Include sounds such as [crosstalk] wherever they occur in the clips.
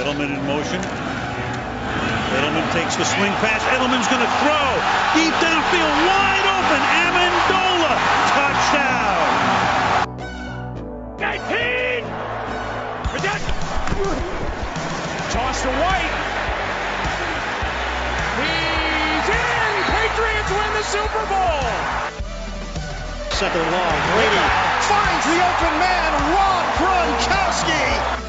Edelman in motion. Edelman takes the swing pass. Edelman's going to throw. Deep downfield, wide open. Amendola. Touchdown. 19. Toss to White. He's in. Patriots win the Super Bowl. Second long. Brady Finds the open man, Rob Gronkowski.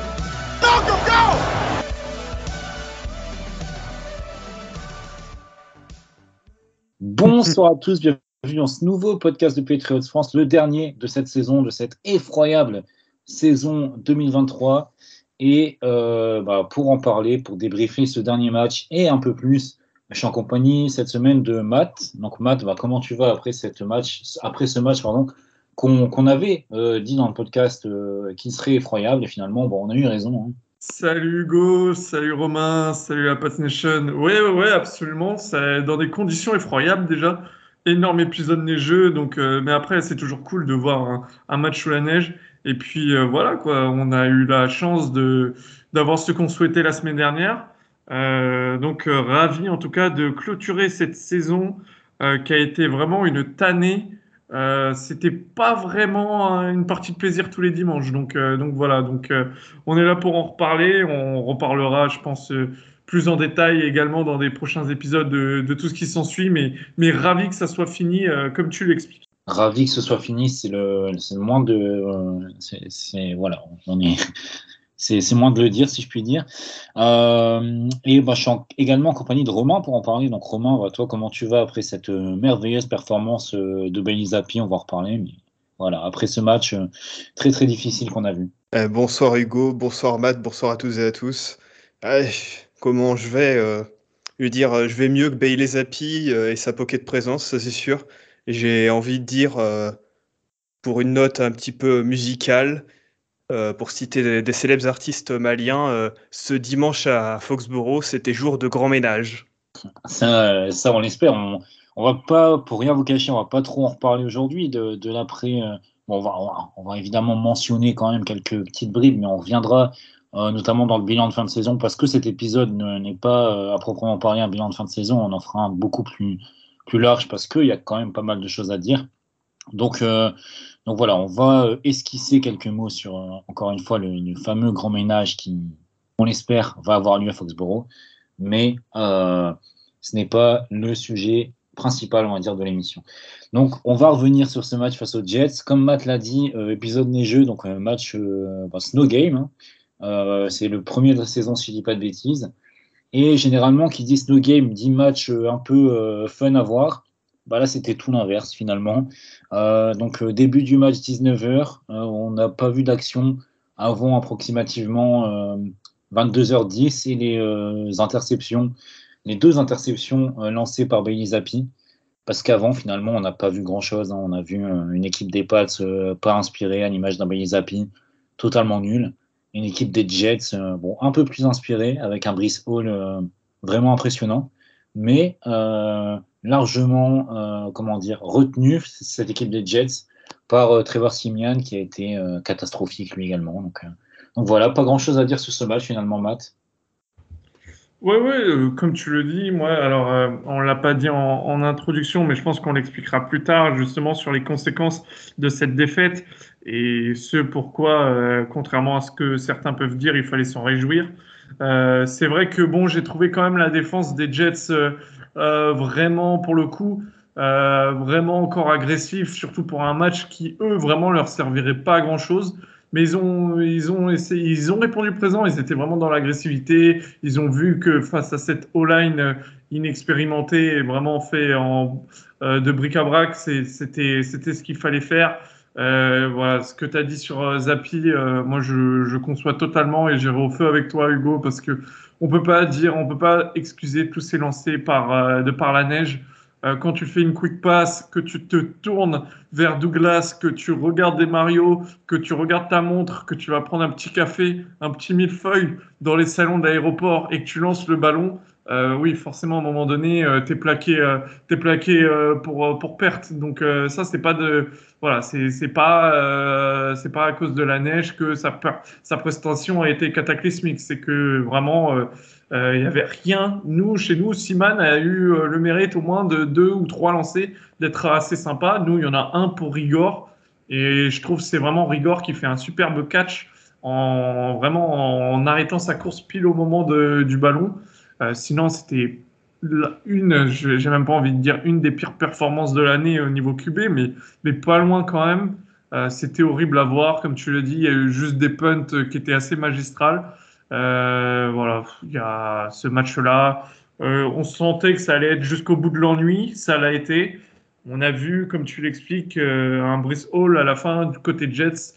Bonsoir à tous, bienvenue dans ce nouveau podcast de Patriots France, le dernier de cette saison, de cette effroyable saison 2023. Et euh, bah, pour en parler, pour débriefer ce dernier match et un peu plus, je suis en compagnie cette semaine de Matt. Donc Matt, bah, comment tu vas après, ce match qu'on avait euh, dit dans le podcast euh, qu'il serait effroyable et finalement bon, on a eu raison. hein. Salut Hugo, salut Romain, salut la Pat Nation. Ouais, ouais, ouais, absolument. C'est dans des conditions effroyables déjà. Énorme épisode neigeux, donc, euh, mais après, c'est toujours cool de voir un, match sous la neige. Et puis euh, voilà, quoi, on a eu la chance de d'avoir ce qu'on souhaitait la semaine dernière. Euh, donc, ravi en tout cas de clôturer cette saison qui a été vraiment une tannée. Euh, c'était pas vraiment euh, une partie de plaisir tous les dimanches. Donc, euh, donc voilà, donc on est là pour en reparler. On reparlera, je pense, plus en détail également dans des prochains épisodes de, tout ce qui s'ensuit. Mais, mais ravi que ça soit fini comme tu l'expliques. Ravi que ce soit fini, c'est le, le moins de, c'est- voilà, on est, c'est, moins de le dire si je puis dire. Euh, et bah, je suis en- également en compagnie de Romain pour en parler. Donc Romain, bah, toi, comment tu vas après cette euh, merveilleuse performance euh, de Zappi? On va en reparler. Mais voilà, après ce match euh, très très difficile qu'on a vu. Bonsoir Hugo, bonsoir Matt, bonsoir à tous et à tous. Comment je vais lui dire, je vais mieux que euh, et sa pocket présence, ça c'est sûr. J'ai envie de dire, pour une note un petit peu musicale, euh, pour citer des, célèbres artistes maliens, euh, ce dimanche à Foxborough, c'était jour de grand ménage. Ça, euh, ça on l'espère. On, on va pas, pour rien vous cacher, on va pas trop en reparler aujourd'hui de, l'après. on va, évidemment mentionner quand même quelques petites bribes, mais on reviendra notamment dans le bilan de fin de saison parce que cet épisode ne- n'est pas à proprement parler un bilan de fin de saison. On en fera un beaucoup plus, plus large parce qu'il y a quand même pas mal de choses à dire. Donc, donc voilà, on va euh, esquisser quelques mots sur, euh, encore une fois, le, fameux grand ménage qui, on l'espère, va avoir lieu à Foxborough. Mais euh, ce n'est pas le sujet principal, on va dire, de l'émission. Donc, on va revenir sur ce match face aux Jets. Comme Matt l'a dit, euh, épisode neigeux, donc un match euh, bah, snow game. hein. C'est le premier de la saison, si je dis pas de bêtises. Et généralement, qui dit snow game, dit match un peu fun à voir. Bah là, c'était tout l'inverse finalement. Euh, donc, euh, début du match 19h, on n'a pas vu d'action avant approximativement euh, 22h10 et les euh, interceptions, les deux interceptions euh, lancées par Bailey Zappi. Parce qu'avant, finalement, on n'a pas vu grand-chose. hein. On a vu euh, une équipe des Pats euh, pas inspirée à l'image d'un Bailey Zappi, totalement nulle. Une équipe des Jets, euh, bon, un peu plus inspirée, avec un Brice Hall euh, vraiment impressionnant, mais euh, largement, euh, comment dire, retenu, cette équipe des Jets, par euh, Trevor Simian, qui a été euh, catastrophique lui également. Donc, donc voilà, pas grand-chose à dire sur ce match finalement, Matt. Ouais, ouais, euh, comme tu le dis, moi, alors, on l'a pas dit en, introduction, mais je pense qu'on l'expliquera plus tard, justement, sur les conséquences de cette défaite et ce pourquoi, contrairement à ce que certains peuvent dire, il fallait s'en réjouir. C'est vrai que, bon, j'ai trouvé quand même la défense des Jets vraiment, pour le coup, euh, vraiment encore agressive, surtout pour un match qui, eux, vraiment leur servirait pas à grand-chose. Mais ils ont, ils ont essayé, ils ont répondu présent. Ils étaient vraiment dans l'agressivité. Ils ont vu que face à cette O-line euh, inexpérimentée vraiment fait en, euh, de bric-à-brac, c'est- c'était, c'était ce qu'il fallait faire. Euh, voilà, ce que tu as dit sur euh, Zappi, euh, moi je, je conçois totalement et j'irai au feu avec toi, Hugo, parce que on peut pas dire, on peut pas excuser tous ces lancers de par la neige. Quand tu fais une quick pass, que tu te tournes vers Douglas, que tu regardes des Mario, que tu regardes ta montre, que tu vas prendre un petit café, un petit millefeuille dans les salons d'aéroport et que tu lances le ballon, euh, oui, forcément, à un moment donné, euh, t'es plaqué, euh, es plaqué pour, pour perte. Donc ça, c'est pas de, voilà, c'est pas, c'est pas à cause de la neige que sa, sa prestation a été cataclysmique. C'est que vraiment, il y avait rien. Nous, chez nous, Siman a eu le mérite au moins de deux ou trois lancers d'être assez sympa. Nous, il y en a un pour Rigor. Et je trouve que c'est vraiment Rigor qui fait un superbe catch en vraiment en arrêtant sa course pile au moment de, du ballon. Euh, sinon, c'était une, j'ai même pas envie de dire une des pires performances de l'année au niveau QB, mais, mais pas loin quand même. Euh, c'était horrible à voir, comme tu le dis. Il y a eu juste des punts qui étaient assez magistrales. Euh, voilà, il y a ce match-là. on sentait que ça allait être jusqu'au bout de l'ennui. Ça l'a été. On a vu, comme tu l'expliques, un Brice Hall à la fin du côté Jets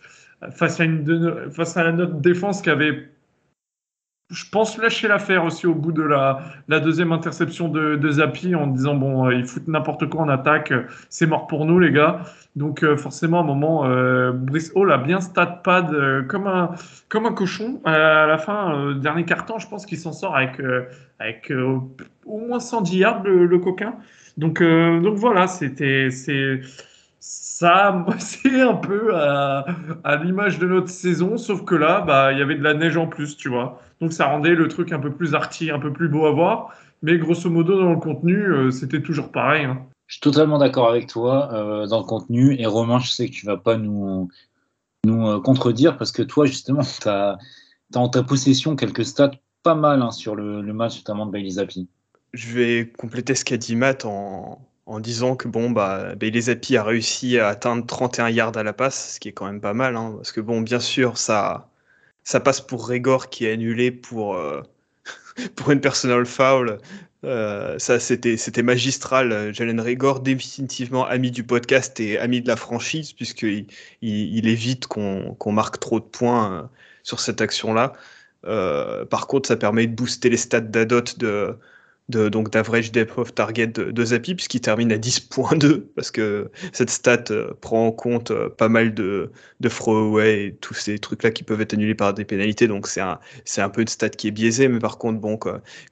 face à, une, face à notre défense qui avait je pense lâcher l'affaire aussi au bout de la, deuxième interception de, de Zappi en disant bon, euh, ils foutent n'importe quoi en attaque, euh, c'est mort pour nous les gars. Donc euh, forcément à un moment, Brice Hall a bien stat pad comme un comme un cochon. à la fin, dernier carton, je pense qu'il s'en sort avec avec au moins 110 yards le, le coquin. Donc donc voilà, c'était c'est ça, c'est un peu à, à l'image de notre saison, sauf que là, bah, il y avait de la neige en plus, tu vois. Donc ça rendait le truc un peu plus arty, un peu plus beau à voir. Mais grosso modo, dans le contenu, euh, c'était toujours pareil. Hein. Je suis totalement d'accord avec toi euh, dans le contenu. Et Romain, je sais que tu vas pas nous, nous euh, contredire parce que toi, justement, tu as, en ta possession quelques stats pas mal hein, sur le, match, notamment de Bailey Zappi. Je vais compléter ce qu'a dit Matt en, en disant que bon, bah, Bailey Zappi a réussi à atteindre 31 yards à la passe, ce qui est quand même pas mal. Hein, parce que bon, bien sûr, ça ça passe pour Régor qui est annulé pour, euh, [laughs] pour une personal foul. Euh, ça, c'était, c'était magistral. Jalen Régor, définitivement ami du podcast et ami de la franchise, puisqu'il il, il évite qu'on, qu'on marque trop de points euh, sur cette action-là. par contre, ça permet de booster les stats d'Adot de, de, donc d'average depth of target de, de Zapi, puisqu'il termine à 10.2, parce que cette stat euh, prend en compte euh, pas mal de, de throwaway et tous ces trucs-là qui peuvent être annulés par des pénalités, donc c'est un, c'est un peu une stat qui est biaisée, mais par contre, bon,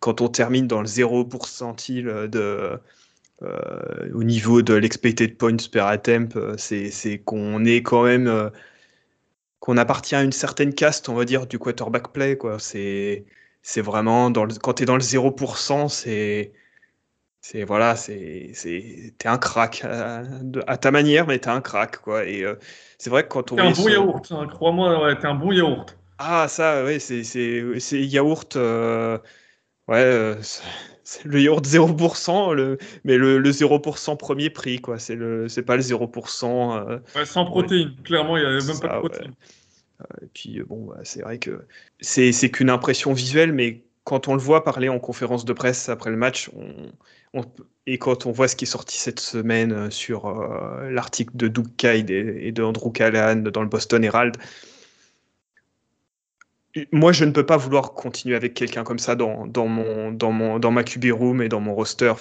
quand on termine dans le 0 percentile de, euh, au niveau de l'expected points per attempt, c'est, c'est qu'on est quand même, qu'on appartient à une certaine caste, on va dire, du quarterback play, quoi, c'est c'est vraiment dans le, quand tu es dans le 0%, c'est c'est voilà, c'est t'es un crack à, à, ta manière, mais t'es un crack quoi. Et euh, c'est vrai que quand on t'es un bon yaourt, hein, crois-moi, ouais, t'es un bon yaourt. Ah ça, ouais, c'est c'est yaourt, euh, ouais, euh, c'est le yaourt 0%, le, mais le, le 0% premier prix quoi. C'est le c'est pas le 0%. ouais, sans protéines, clairement, il y a même pas de protéines. Et puis, euh, bon, bah, c'est vrai que c'est qu'une impression visuelle, mais quand on le voit parler en conférence de presse après le match, et quand on voit ce qui est sorti cette semaine euh, sur euh, l'article de Doug Kide et, de Andrew Callahan dans le Boston Herald, moi, je ne peux pas vouloir continuer avec quelqu'un comme ça dans, dans, mon, dans, mon, dans ma QB room et dans mon roster.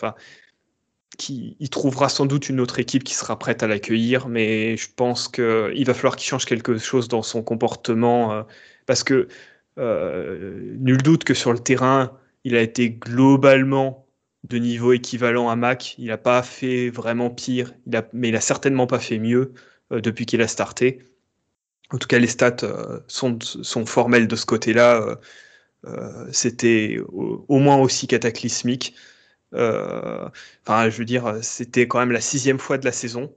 Il trouvera sans doute une autre équipe qui sera prête à l'accueillir, mais je pense qu'il va falloir qu'il change quelque chose dans son comportement, euh, parce que euh, nul doute que sur le terrain, il a été globalement de niveau équivalent à Mac. Il n'a pas fait vraiment pire, mais il a certainement pas fait mieux euh, depuis qu'il a starté. En tout cas, les stats sont, formelles de ce côté-là. C'était au, moins aussi cataclysmique. Euh, enfin, je veux dire, c'était quand même la sixième fois de la saison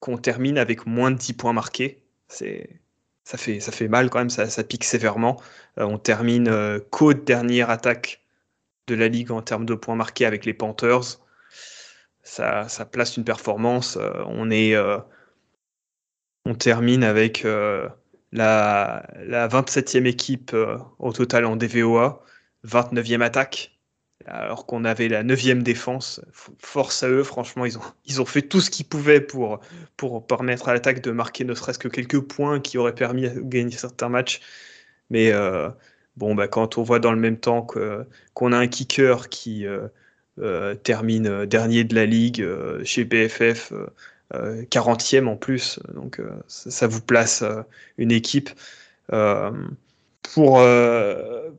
qu'on termine avec moins de 10 points marqués. C'est ça fait, ça fait mal quand même, ça, ça pique sévèrement. Euh, on termine euh, côte dernière attaque de la ligue en termes de points marqués avec les Panthers. Ça, ça place une performance. on est, on termine avec la, la 27e équipe au total en DVOA, 29e attaque alors qu'on avait la neuvième défense. Force à eux, franchement, ils ont, ils ont fait tout ce qu'ils pouvaient pour, pour permettre à l'attaque de marquer ne serait-ce que quelques points qui auraient permis de gagner certains matchs. Mais euh, bon, bah, quand on voit dans le même temps qu'on a un kicker qui euh, euh, termine dernier de la ligue chez BFF, 40e en plus, donc ça, ça, vous place une équipe. pour,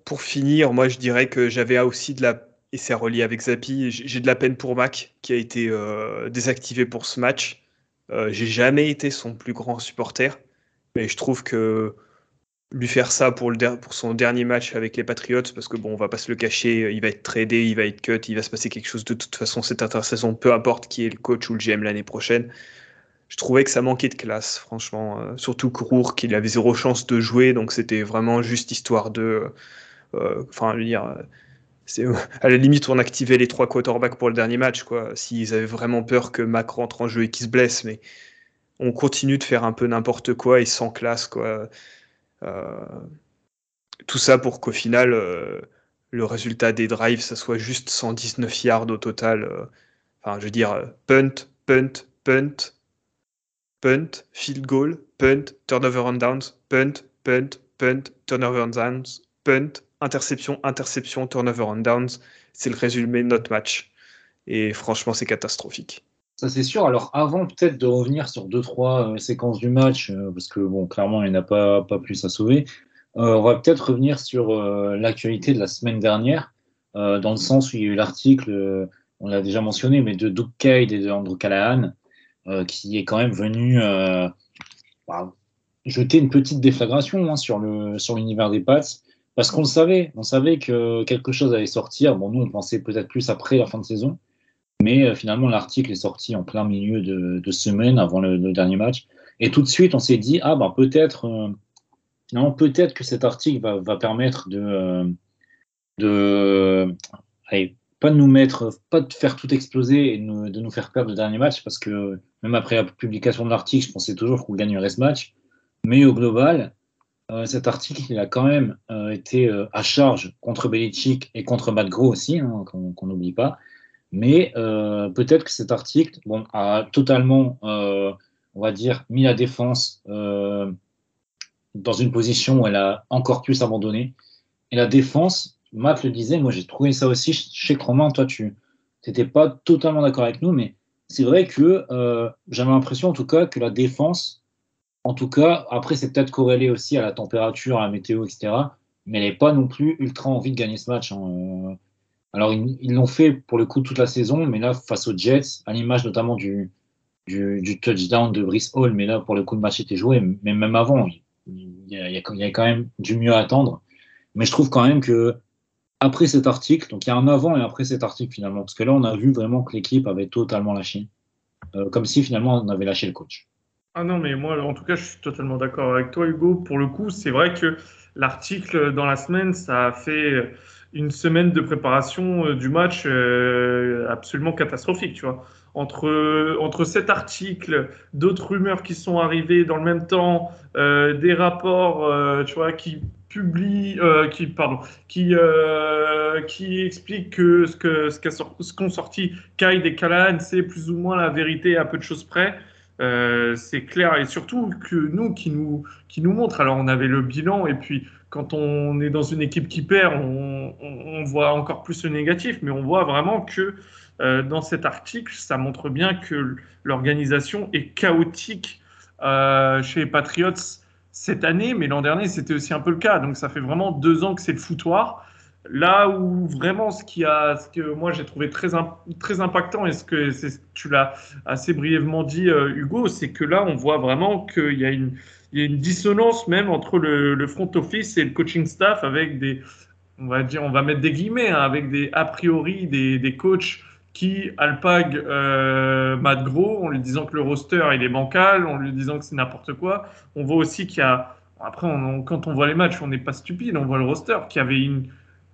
pour finir, moi je dirais que j'avais aussi de la et c'est relié avec Zappi. J'ai de la peine pour Mac qui a été euh, désactivé pour ce match. Euh, j'ai jamais été son plus grand supporter, mais je trouve que lui faire ça pour, son dernier match avec les Patriots, parce que bon, on va pas se le cacher, il va être tradé, il va être cut, il va se passer quelque chose de toute façon cette intersaison, peu importe qui est le coach ou le GM l'année prochaine. Je trouvais que ça manquait de classe, franchement. Euh, surtout Rourke, qu'il avait zéro chance de jouer, donc c'était vraiment juste histoire de. Enfin, euh, dire à la limite, on activait les trois quarterbacks pour le dernier match, quoi. S'ils avaient vraiment peur que Mac rentre en jeu et qu'il se blesse, mais on continue de faire un peu n'importe quoi et sans classe, quoi. Euh, tout ça pour qu'au final, euh, le résultat des drives, ça soit juste 119 yards au total. Euh. enfin, je veux dire, punt, punt, punt, punt, field goal, punt, turnover on downs, punt, punt, punt, turnover on downs, punt, interception, interception, turnover on downs. C'est le résumé de notre match. Et franchement, c'est catastrophique. Ça, c'est sûr. Alors, avant peut-être de revenir sur deux, trois euh, séquences du match, euh, parce que, bon, clairement, il n'y a pas, pas plus à sauver, euh, on va peut-être revenir sur l'actualité de la semaine dernière, dans le sens où il y a eu l'article, on l'a déjà mentionné, mais de Doug Cade et de Andrew Callahan, qui est quand même venu bah, jeter une petite déflagration hein, sur l'univers des Pats parce qu'on le savait, on savait que quelque chose allait sortir. Bon, nous, on pensait peut-être plus après la fin de saison, mais euh, finalement, l'article est sorti en plein milieu de, semaine avant le, dernier match. Et tout de suite, on s'est dit, ah ben peut-être, euh, peut-être que cet article va, permettre de, euh, de pas de nous mettre, pas de faire tout exploser et de nous, faire perdre le dernier match, parce que même après la publication de l'article, je pensais toujours qu'on gagnerait ce match. Mais au global, euh, cet article, il a quand même euh, été euh, à charge contre Belichick et contre Matt Gros aussi, hein, qu'on n'oublie pas. Mais peut-être que cet article bon, a totalement, on va dire, mis la défense dans une position où elle a encore plus abandonné. Et la défense, Matt le disait, moi j'ai trouvé ça aussi chez Romain, toi tu n'étais pas totalement d'accord avec nous, mais c'est vrai que j'avais l'impression en tout cas que la défense en tout cas, après, c'est peut-être corrélé aussi à la température, à la météo, etc. Mais elle n'est pas non plus ultra envie de gagner ce match. Hein. Alors, ils l'ont fait pour le coup toute la saison, mais là, face aux Jets, à l'image notamment du, du, touchdown de Brice Hall, mais là, pour le coup, le match était joué. Mais même avant, il y, a, quand même du mieux à attendre. Mais je trouve quand même que après cet article, donc il y a un avant et après cet article finalement, parce que là, on a vu vraiment que l'équipe avait totalement lâché. Euh, comme si finalement on avait lâché le coach. Ah non, mais moi, en tout cas, je suis totalement d'accord avec toi, Hugo. Pour le coup, c'est vrai que l'article dans la semaine, ça a fait une semaine de préparation euh, du match euh, absolument catastrophique, tu vois. Entre, entre cet article, d'autres rumeurs qui sont arrivées dans le même temps, euh, des rapports, tu vois, qui publient, qui, pardon, qui, qui expliquent que ce que ce qu'ont sorti Kai et Callahan, c'est plus ou moins la vérité à peu de choses près. Euh, c'est clair et surtout que nous qui nous qui nous montre. Alors on avait le bilan et puis quand on est dans une équipe qui perd, on, voit encore plus le négatif, mais on voit vraiment que euh, dans cet article, ça montre bien que l'organisation est chaotique euh, chez les Patriots cette année, mais l'an dernier c'était aussi un peu le cas. Donc ça fait vraiment deux ans que c'est le foutoir. Là où vraiment ce qui a, ce que moi j'ai trouvé très, très impactant et ce que tu l'as assez brièvement dit euh, Hugo, c'est que là on voit vraiment qu'il y a une, dissonance même entre le, front office et le coaching staff avec des, on va dire, on va mettre des guillemets, hein, avec des a priori des, des coachs qui alpaguent euh, Matt Gros en lui disant que le roster il est bancal, en lui disant que c'est n'importe quoi. On voit aussi qu'il y a, après quand on voit les matchs, on n'est pas stupide, on voit le roster qui avait une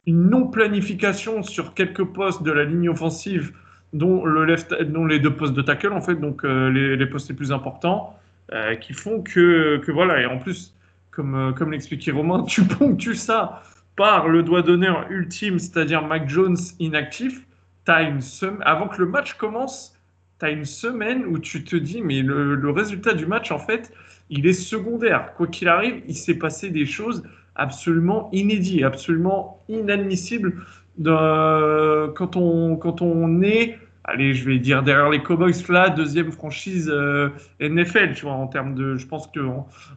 une non-planification sur quelques postes de la ligne offensive, dont, les deux postes de tackle, en fait, donc euh, les, postes les plus importants, euh, qui font que, voilà, et en plus, comme, euh, l'expliquait Romain, [laughs] tu ponctues ça par le doigt d'honneur ultime, c'est-à-dire Mac Jones inactif, as une avant que le match commence, tu as une semaine où tu te dis, mais le résultat du match, en fait, il est secondaire. Quoi qu'il arrive, il s'est passé des choses absolument inédit, absolument inadmissible quand, on, quand on est allez, je vais dire derrière les Cowboys, là, deuxième franchise euh, NFL, tu vois, en termes de, je pense que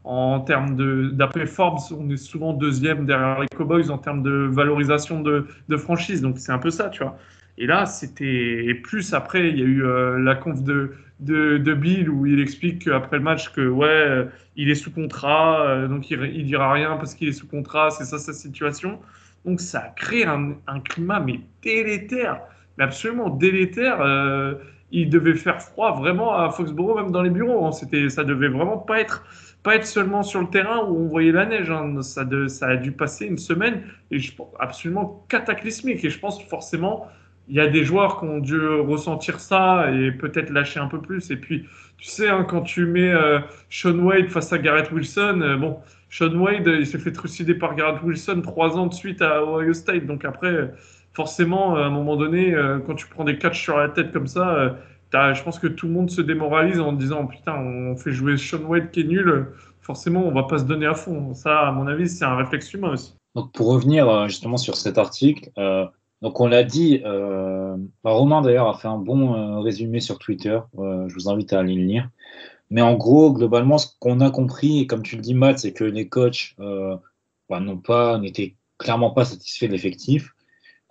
en, termes de, d'après Forbes, on est souvent deuxième derrière les Cowboys en termes de valorisation de franchise, donc c'est un peu ça, tu vois. Et là, c'était plus après, il y a eu euh, la conf de, de, Bill où il explique après le match que ouais, euh, il est sous contrat, donc il, il dira rien parce qu'il est sous contrat, c'est ça sa situation. Donc ça a créé un, climat mais délétère mais absolument délétère. Euh, il devait faire froid vraiment à Foxborough, même dans les bureaux. Hein. C'était, ça devait vraiment pas être, pas être seulement sur le terrain où on voyait la neige. Hein. Ça a dû passer une semaine et je, absolument cataclysmique. Et je pense forcément, il y a des joueurs qui ont dû ressentir ça et peut-être lâcher un peu plus. Et puis, tu sais, hein, quand tu mets euh, Sean Wade face à Garrett Wilson, euh, bon, Sean Wade, il s'est fait trucider par Garrett Wilson trois ans de suite à Ohio State. Donc après forcément, à un moment donné, euh, quand tu prends des catchs sur la tête comme ça, euh, je pense que tout le monde se démoralise en disant putain, on fait jouer Sean White qui est nul, forcément, on va pas se donner à fond. Ça, à mon avis, c'est un réflexe humain aussi. Donc, pour revenir euh, justement sur cet article, donc on l'a dit, bah, Romain d'ailleurs a fait un bon résumé sur Twitter. je vous invite à aller le lire. Mais en gros, globalement, ce qu'on a compris, comme tu le dis, Matt, c'est que les coachs bah, n'ont pas, n'étaient clairement pas satisfaits de l'effectif.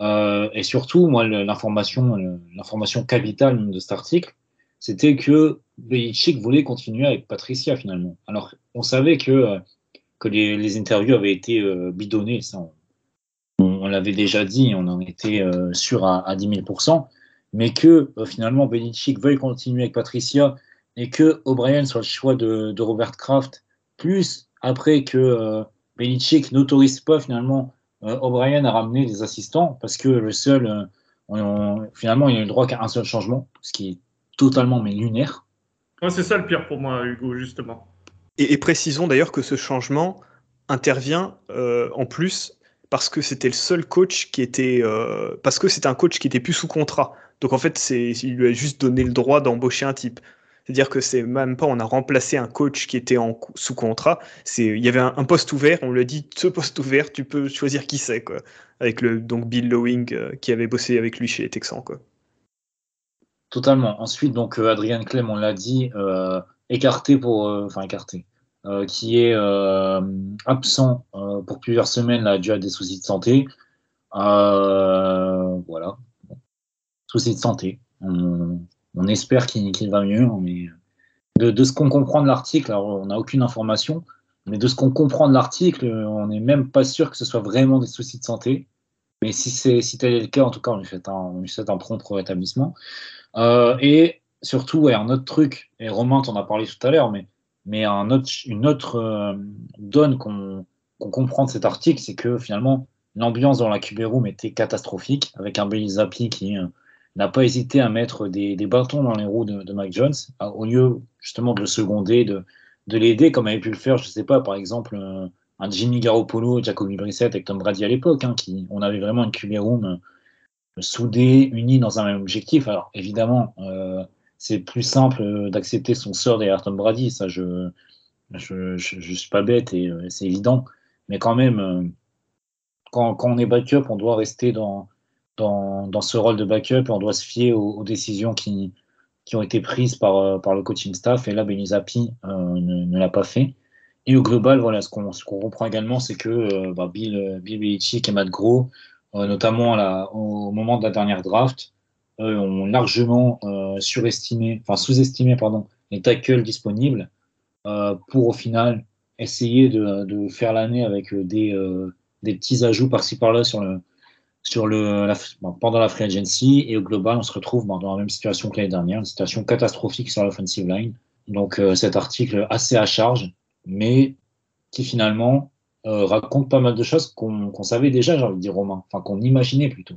Euh, et surtout, moi, l'information, l'information capitale de cet article, c'était que Belichick voulait continuer avec Patricia finalement. Alors, on savait que, euh, que les, interviews avaient été euh, bidonnées, ça, on l'avait déjà dit, on en était euh, sûr à, à 10 000 mais que finalement Belichick veuille continuer avec Patricia et que O'Brien soit le choix de, de Robert Kraft, plus après que Belichick n'autorise pas finalement euh, O'Brien a ramené des assistants parce que le seul, euh, finalement, il a eu le droit qu'à un seul changement, ce qui est totalement mais lunaire. c'est ça le pire pour moi, Hugo, justement. Et, précisons d'ailleurs que ce changement intervient euh, en plus parce que c'était le seul coach qui était, parce que c'était un coach qui était plus sous contrat. Donc en fait, il lui a juste donné le droit d'embaucher un type. C'est-à-dire que c'est même pas on a remplacé un coach qui était en, sous contrat. C'est il y avait un, poste ouvert. On lui a dit ce poste ouvert, tu peux choisir qui c'est quoi. Avec le donc Bill Lowing euh, qui avait bossé avec lui chez les Texans quoi. Totalement. Ensuite donc euh, Adrien Clem, on l'a dit, euh, écarté pour enfin écarté, qui est absent pour plusieurs semaines là dû à des soucis de santé. voilà, soucis de santé. On, espère qu'il va mieux. Mais de, ce qu'on comprend de l'article, on n'a aucune information, mais de ce qu'on comprend de l'article, on n'est même pas sûr que ce soit vraiment des soucis de santé. Mais si c'est si tel est le cas, en tout cas, on lui fait un, on lui rétablissement. Euh, et surtout, un autre truc, et Romain t'en a parlé tout à l'heure, mais, mais une autre euh, donne qu'on comprend de cet article, c'est que finalement, l'ambiance dans la QB Room était catastrophique, avec un Billy Zappi qui, euh, n'a pas hésité à mettre des, bâtons dans les roues de, Mike Jones, au lieu justement de le seconder, de, de l'aider, comme avait pu le faire, je ne sais pas, par exemple, euh, un Jimmy Garoppolo, Jacoby Brissett avec Tom Brady à l'époque, hein, qui, on avait vraiment une QB room euh, soudée, unie dans un même objectif. Alors évidemment, euh, c'est plus simple d'accepter son sort derrière Tom Brady, ça je je, je, suis pas bête et c'est évident, mais quand même, quand, quand on est backup, on doit rester dans dans, dans, ce rôle de backup on doit se fier aux, décisions qui, qui, ont été prises par, euh, par le coaching staff. Et là, Benizapi euh, ne, l'a pas fait. Et au global, voilà, ce qu'on qu'on comprend également, c'est que euh, bah, Bill, Bill Belichick et Matt Gros, notamment au moment de la dernière draft, ont largement surestimé, enfin sous-estimé pardon, les tackles disponibles pour au final essayer de, de faire l'année avec des, des petits ajouts par-ci par-là sur le, sur le, pendant la free agency et au global, on se retrouve dans la même situation que l'année dernière, une situation catastrophique sur l'offensive line. Donc euh, cet article assez à charge, mais qui finalement euh, raconte pas mal de choses qu'on savait déjà, j'ai envie de dire Romain, enfin qu'on imaginait plutôt.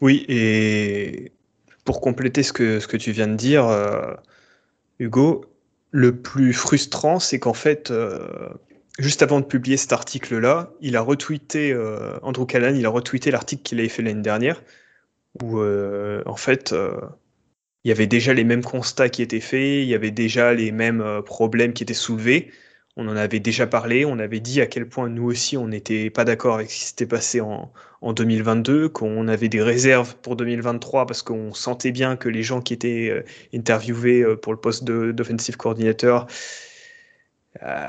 Oui, et pour compléter ce que, ce que tu viens de dire, euh, Hugo, le plus frustrant, c'est qu'en fait, juste avant de publier cet article-là, il a retweeté, euh, Andrew Callan, il a retweeté l'article qu'il avait fait l'année dernière, où euh, en fait, euh, il y avait déjà les mêmes constats qui étaient faits, il y avait déjà les mêmes problèmes qui étaient soulevés. on en avait déjà parlé, on avait dit à quel point nous aussi on n'était pas d'accord avec ce qui s'était passé en, 2022, qu'on avait des réserves pour 2023 parce qu'on sentait bien que les gens qui étaient euh, interviewés euh, pour le poste d'offensive coordinator, euh,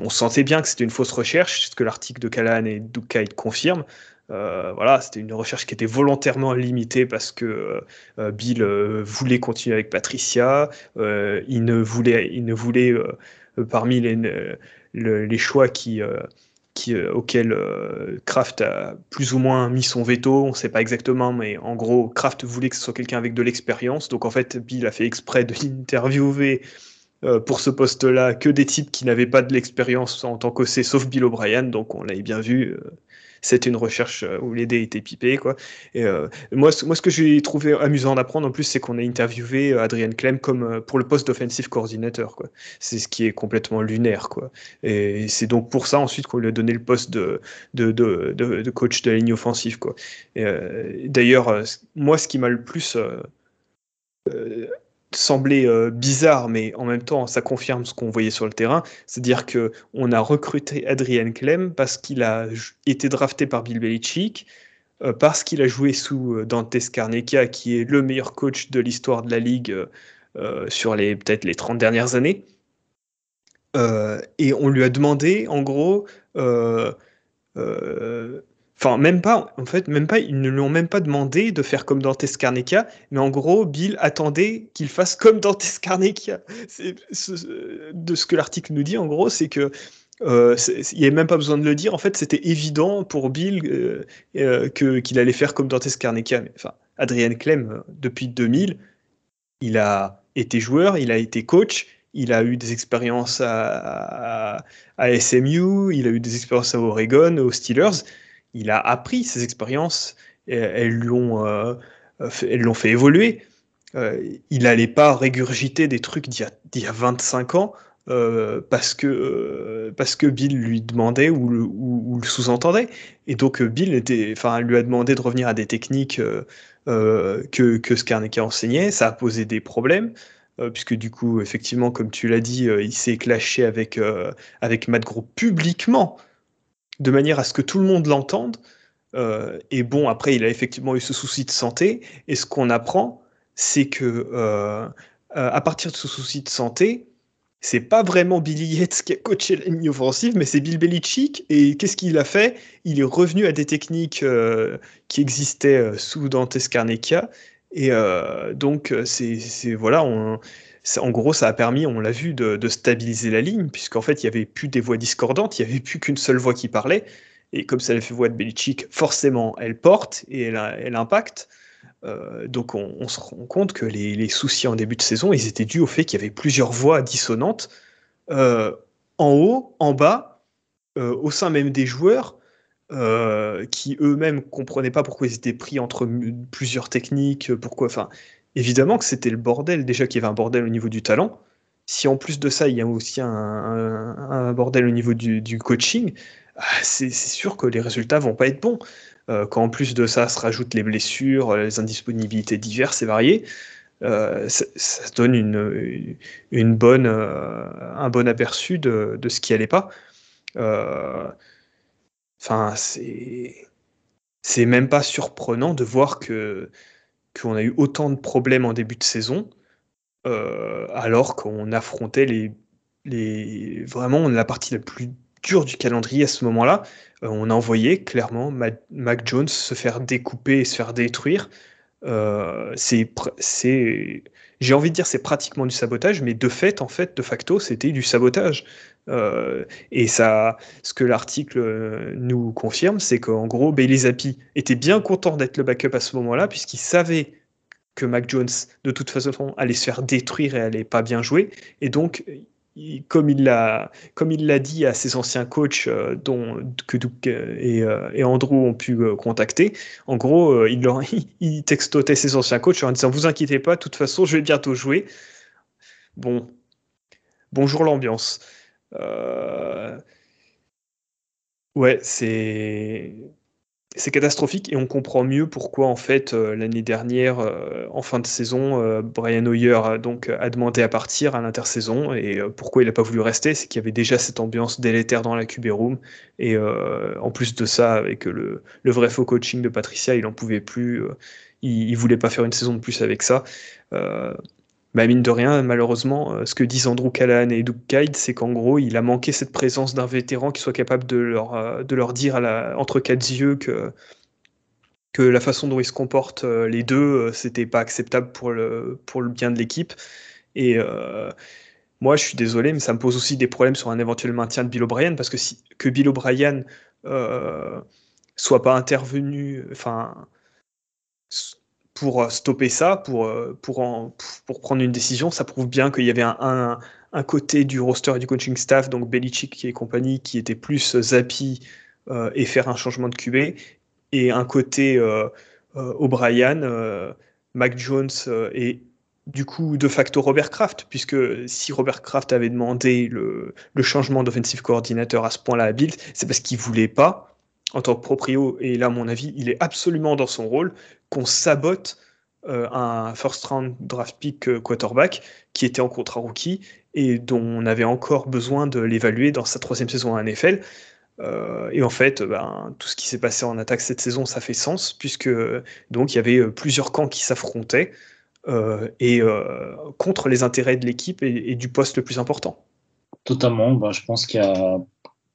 on sentait bien que c'était une fausse recherche, ce que l'article de Callahan et Dukai confirme. voilà, c'était une recherche qui était volontairement limitée parce que Bill voulait continuer avec Patricia, il ne voulait, il ne voulait parmi les, les choix qui, euh, qui, euh, Kraft a plus ou moins mis son veto, on ne sait pas exactement, mais en gros, Kraft voulait que ce soit quelqu'un avec de l'expérience. Donc en fait, Bill a fait exprès de [laughs] l'interviewer pour ce poste-là que des types qui n'avaient pas de l'expérience en tant qu'OC, sauf Bill O'Brien. Donc on l'avait bien vu, c'était une recherche euh, où les dés étaient pipés. Quoi. Et, euh, moi, moi, ce que j'ai trouvé amusant d'apprendre en plus, c'est qu'on a interviewé euh, Adrien Clem comme pour le poste d'offensive coordinateur. C'est ce qui est complètement lunaire. Quoi. Et c'est donc pour ça ensuite qu'on lui a donné le poste de, de, de, coach de la ligne offensive. D'ailleurs, moi, ce qui m'a le plus semblait euh, bizarre, mais en même temps, ça confirme ce qu'on voyait sur le terrain. C'est-à-dire que on a recruté Adrien Clem parce qu'il a été drafté par Bill Belichick, euh, parce qu'il a joué sous euh, Dante Scarnecchia, qui est le meilleur coach de l'histoire de la ligue sur les peut-être les 30 dernières années. et on lui a demandé, en gros, Enfin, même pas, en fait, même pas, ils ne lui ont même pas demandé de faire comme Dante Scarnecchia, mais en gros, Bill attendait qu'il fasse comme Dante Scarnecchia. de ce que l'article nous dit, en gros, c'est que euh, il n'y avait même pas besoin de le dire. En fait, c'était évident pour Bill euh, euh, que, qu'il allait faire comme Dante Scarnecchia. Enfin, Adrien Clem, depuis 2000, il a été joueur, il a été coach, il a eu des expériences à, à SMU, il a eu des expériences à Oregon, aux Steelers il a appris ses expériences, elles l'ont euh, elles l'ont fait évoluer. Euh, il n'allait pas régurgiter des trucs d'il y, a 25 ans euh, parce, que, parce que Bill lui demandait ou le, sous-entendait. Et donc Bill était, enfin, lui a demandé de revenir à des techniques que, que Skarnek a enseigné. Ça a posé des problèmes. puisque du coup, effectivement, comme tu l'as dit, il s'est clashé avec, avec Matt publiquement de manière à ce que tout le monde l'entende. Euh, et bon, après, il a effectivement eu ce souci de santé. Et ce qu'on apprend, c'est que euh, euh, à partir de ce souci de santé, c'est pas vraiment Billy Yates qui a coaché la ligne offensive, mais c'est Bill Belichick. Et qu'est-ce qu'il a fait? Il est revenu à des techniques qui existaient sous Dante Scarnecchia. Et donc, c'est voilà, en gros, ça a permis, on l'a vu, de, stabiliser la ligne, puisqu'en fait, il n'y avait plus des voix discordantes, il n'y avait plus qu'une seule voix qui parlait. Et comme ça la fait voix de Belichick, forcément, elle porte et elle, elle impacte. Euh, donc, on, se rend compte que les, soucis en début de saison, ils étaient dus au fait qu'il y avait plusieurs voix dissonantes euh, en haut, en bas, euh, au sein même des joueurs. qui eux-mêmes comprenaient pas pourquoi ils étaient pris entre plusieurs techniques, pourquoi, enfin, évidemment que c'était le bordel, déjà qu'il y avait un bordel au niveau du talent. Si en plus de ça, il y a aussi un, bordel au niveau du, coaching, ah, c'est sûr que les résultats vont pas être bons. Euh, quand en plus de ça se rajoutent les blessures, les indisponibilités diverses et variées, euh, ça, donne une, bonne, euh, un bon aperçu de, ce qui allait pas. Enfin, c'est même pas surprenant de voir que qu'on a eu autant de problèmes en début de saison, euh, alors qu'on affrontait les, les, vraiment la partie la plus dure du calendrier à ce moment-là. Euh, on a envoyé clairement Mac Jones se faire découper et se faire détruire. Euh, c'est, j'ai envie de dire c'est pratiquement du sabotage, mais de fait, en fait, de facto, c'était du sabotage. Euh, et ça, ce que l'article euh, nous confirme, c'est qu'en gros, Bailey Zappi était bien content d'être le backup à ce moment-là, puisqu'il savait que Mac Jones, de toute façon, allait se faire détruire et allait pas bien jouer. Et donc, comme il l'a comme il l'a dit à ses anciens coachs euh, dont que Duke et, et, Andrew ont pu contacter en gros il, leur, [laughs] il textotait ses anciens coachs en disant vous inquiétez pas de toute façon je vais bientôt jouer bon bonjour l'ambiance euh, ouais, c'est. C'est catastrophique et on comprend mieux pourquoi en fait euh, l'année dernière euh, en fin de saison euh, Brian Hoyer donc a demandé à partir à l'intersaison et pourquoi il n'a pas voulu rester c'est qu'il y avait déjà cette ambiance délétère dans la QB room et en plus de ça avec le, vrai faux coaching de Patricia il en pouvait plus il, il, voulait pas faire une saison de plus avec ça bah mine de rien, malheureusement, ce que disent Andrew Callahan et Doug Kyde, c'est qu'en gros, il a manqué cette présence d'un vétéran qui soit capable de leur, leur dire entre quatre yeux que, la façon dont ils se comportent les deux, c'était pas acceptable pour le, bien de l'équipe. Et moi, je suis désolé, mais ça me pose aussi des problèmes sur un éventuel maintien de Bill O'Brien, parce que que Bill O'Brien euh, soit pas intervenu, enfin pour euh, stopper ça, pour, euh, pour, prendre une décision. Ça prouve bien qu'il y avait un, un, côté du roster et du coaching staff, donc Belichick et compagnie, qui était plus Zappy euh, et faire un changement de QB, et un côté O'Brien, Mac Jones et du coup de facto Robert Kraft, puisque si Robert Kraft avait demandé le, le changement d'offensive coordinateur à ce point-là à Bill, c'est parce qu'il voulait pas en tant que proprio, et là, à mon avis, il est absolument dans son rôle, qu'on sabote euh, un first round draft pick euh, quarterback qui était en contrat rookie et dont on avait encore besoin de l'évaluer dans sa troisième saison à NFL. Euh, et en fait, ben, tout ce qui s'est passé en attaque cette saison, ça fait sens, puisque donc il y avait plusieurs camps qui s'affrontaient et contre les intérêts de l'équipe et, du poste le plus important. Totalement. Ben, je pense qu'il y a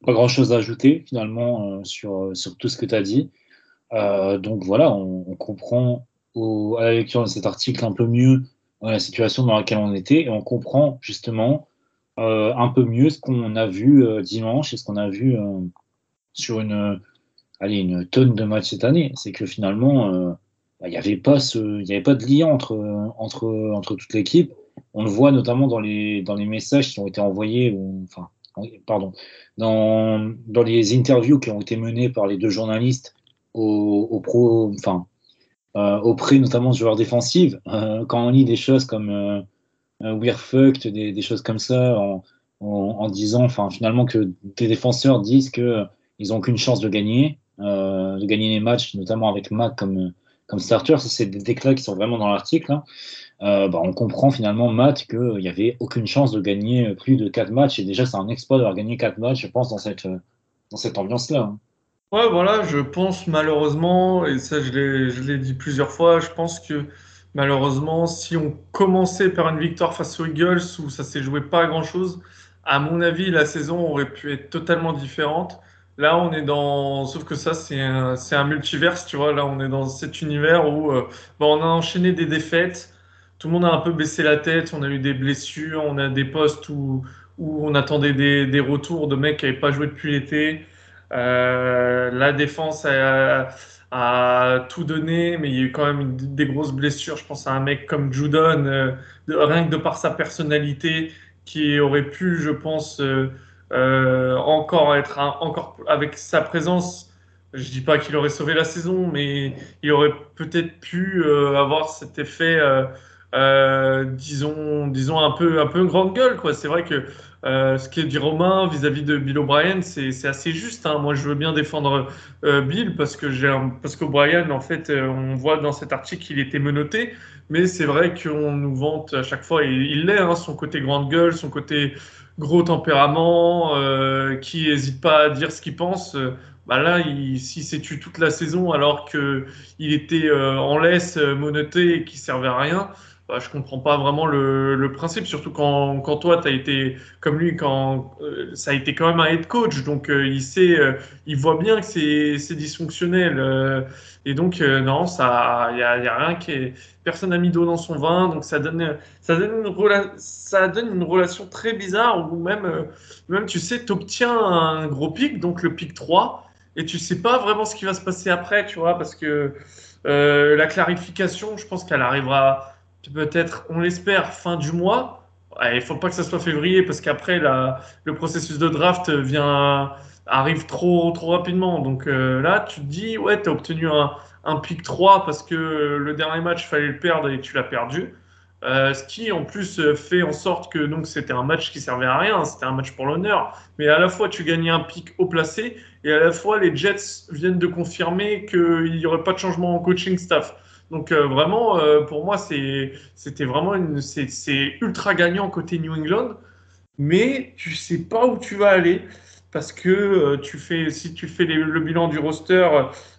pas grand chose à ajouter finalement euh, sur, sur tout ce que tu as dit. Euh, donc voilà, on, comprend à la lecture de cet article un peu mieux euh, la situation dans laquelle on était et on comprend justement un peu mieux ce qu'on a vu dimanche et ce qu'on a vu sur une, allez, tonne de matchs cette année. C'est que finalement, bah, il n'y avait, pas avait pas de lien entre, toute l'équipe. On le voit notamment dans les, messages qui ont été envoyés, pardon, dans, dans, les interviews qui ont été menées par les deux journalistes au, pro, enfin, euh, auprès notamment de joueurs défensifs, euh, quand on lit des choses comme euh, We're fucked, des, des, choses comme ça, en, en, disant enfin, finalement que des défenseurs disent qu'ils n'ont aucune chance de gagner, de gagner les matchs, notamment avec Mac comme, comme starter, c'est des déclats qui sont vraiment dans l'article. Hein. Euh, bah, on comprend finalement, Matt, qu'il n'y avait aucune chance de gagner plus de 4 matchs. Et déjà, c'est un exploit d'avoir gagné 4 matchs, je pense, dans cette, dans cette ambiance-là. Hein. Ouais, voilà, je pense malheureusement, et ça je l'ai dit plusieurs fois, je pense que malheureusement, si on commençait par une victoire face aux Eagles où ça s'est joué pas à grand-chose, à mon avis, la saison aurait pu être totalement différente. Là, on est dans. Sauf que ça, c'est un, un multiverse, tu vois. Là, on est dans cet univers où euh, bah, on a enchaîné des défaites tout le monde a un peu baissé la tête, on a eu des blessures, on a des postes où, où on attendait des, des, retours de mecs qui n'avaient pas joué depuis l'été. Euh, la défense a, a, tout donné, mais il y a eu quand même des grosses blessures. Je pense à un mec comme Judon, euh, rien que de par sa personnalité, qui aurait pu, je pense, euh, euh encore être encore avec sa présence. Je dis pas qu'il aurait sauvé la saison, mais il aurait peut-être pu euh, avoir cet effet euh, disons, disons un peu, un peu grande gueule. Quoi. C'est vrai que euh, ce qui est dit Romain vis-à-vis de Bill O'Brien, c'est, assez juste. Hein. Moi, je veux bien défendre euh, Bill parce que j'ai parce qu'O'Brien, en fait, on voit dans cet article qu'il était menotté. Mais c'est vrai qu'on nous vante à chaque fois, et il l'est, hein, son côté grande gueule, son côté gros tempérament, qui n'hésite pas à dire ce qu'il pense. Bah là, il, s'il s'est tué toute la saison alors qu'il était en laisse, monoté et qu'il servait à rien, bah, je comprends pas vraiment le, principe, surtout quand, quand toi, tu as été comme lui, quand euh, ça a été quand même un head coach, donc euh, il sait, euh, il voit bien que c'est dysfonctionnel. et donc, non, il n'y a, y a, rien qui est. Personne n'a mis d'eau dans son vin, donc ça donne, ça, donne une ça donne une relation très bizarre où même, même tu sais, tu obtiens un gros pic, donc le pic 3, et tu sais pas vraiment ce qui va se passer après, tu vois, parce que la clarification, je pense qu'elle arrivera peut-être, on l'espère, fin du mois. Il ne faut pas que ça soit février parce qu'après, le processus de draft vient, arrive trop, trop rapidement. Donc euh, là, tu te dis, ouais, tu as obtenu un, un pic 3 parce que le dernier match, il fallait le perdre et tu l'as perdu. Euh, ce qui en plus fait en sorte que donc c'était un match qui servait à rien, c'était un match pour l'honneur, mais à la fois tu gagnais un pic haut placé et à la fois les Jets viennent de confirmer qu'il n'y aurait pas de changement en coaching staff. Donc euh, vraiment, pour moi, c'était vraiment c'est ultra gagnant côté New England, mais tu sais pas où tu vas aller parce que tu fais, si tu fais le bilan du roster,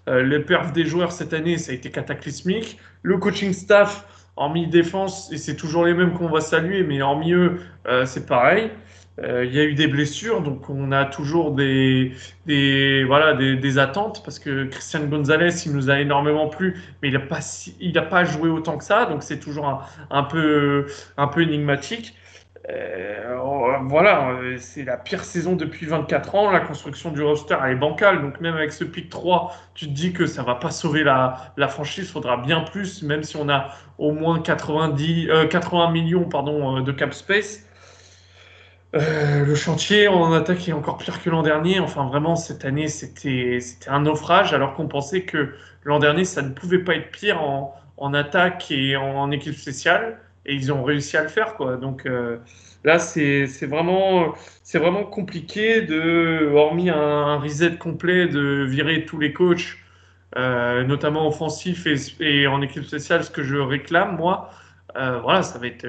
les perfs des joueurs cette année, ça a été cataclysmique. Le coaching staff, hormis défense, et c'est toujours les mêmes qu'on va saluer, mais eux, euh, c'est pareil. Euh, il y a eu des blessures, donc on a toujours des, des voilà, des, attentes, parce que Christian Gonzalez, il nous a énormément plu, mais il n'a pas, il pas joué autant que ça, donc c'est toujours un, peu, un peu énigmatique. Euh, voilà, c'est la pire saison depuis 24 ans. La construction du roster est bancale. Donc même avec ce pic 3, tu te dis que ça va pas sauver la, la franchise. Il faudra bien plus, même si on a au moins 90, 80 euh, millions pardon, euh, de cap space. Le chantier en attaque est encore pire que l'an dernier. Enfin, vraiment, cette année, c'était un naufrage, alors qu'on pensait que l'an dernier, ça ne pouvait pas être pire en, attaque et en équipe spéciale et ils ont réussi à le faire quoi. Donc euh, là c'est vraiment vraiment compliqué de hormis un, reset complet de virer tous les coachs euh, notamment offensifs et, en équipe spéciale ce que je réclame moi. Euh, voilà, ça va être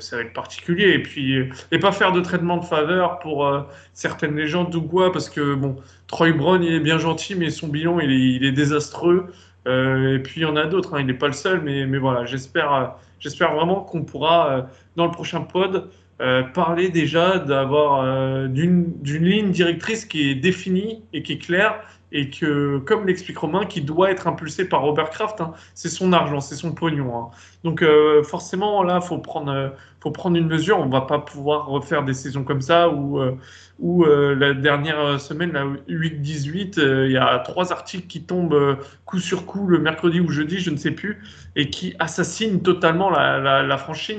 ça va être particulier. Et puis et pas faire de traitement de faveur pour certaines légendes ou quoi parce que bon Troy Brown il est bien gentil mais son bilan il est, il est désastreux. Et puis il y en a d'autres hein, il n'est pas le seul mais mais voilà j'espère vraiment qu'on pourra, euh, dans le prochain pod, euh, parler déjà d'avoir euh, d'une ligne directrice qui est définie et qui est claire et que, comme l'explique Romain, qui doit être impulsé par Robert Kraft. Hein. c'est son argent, c'est son pognon. Hein. Donc forcément, là, faut prendre, faut prendre une mesure. On va pas pouvoir refaire des saisons comme ça où où euh, la dernière semaine, la 8-18, euh, il y a trois articles qui tombent euh, coup sur coup le mercredi ou jeudi, je ne sais plus, et qui assassinent totalement la franchise,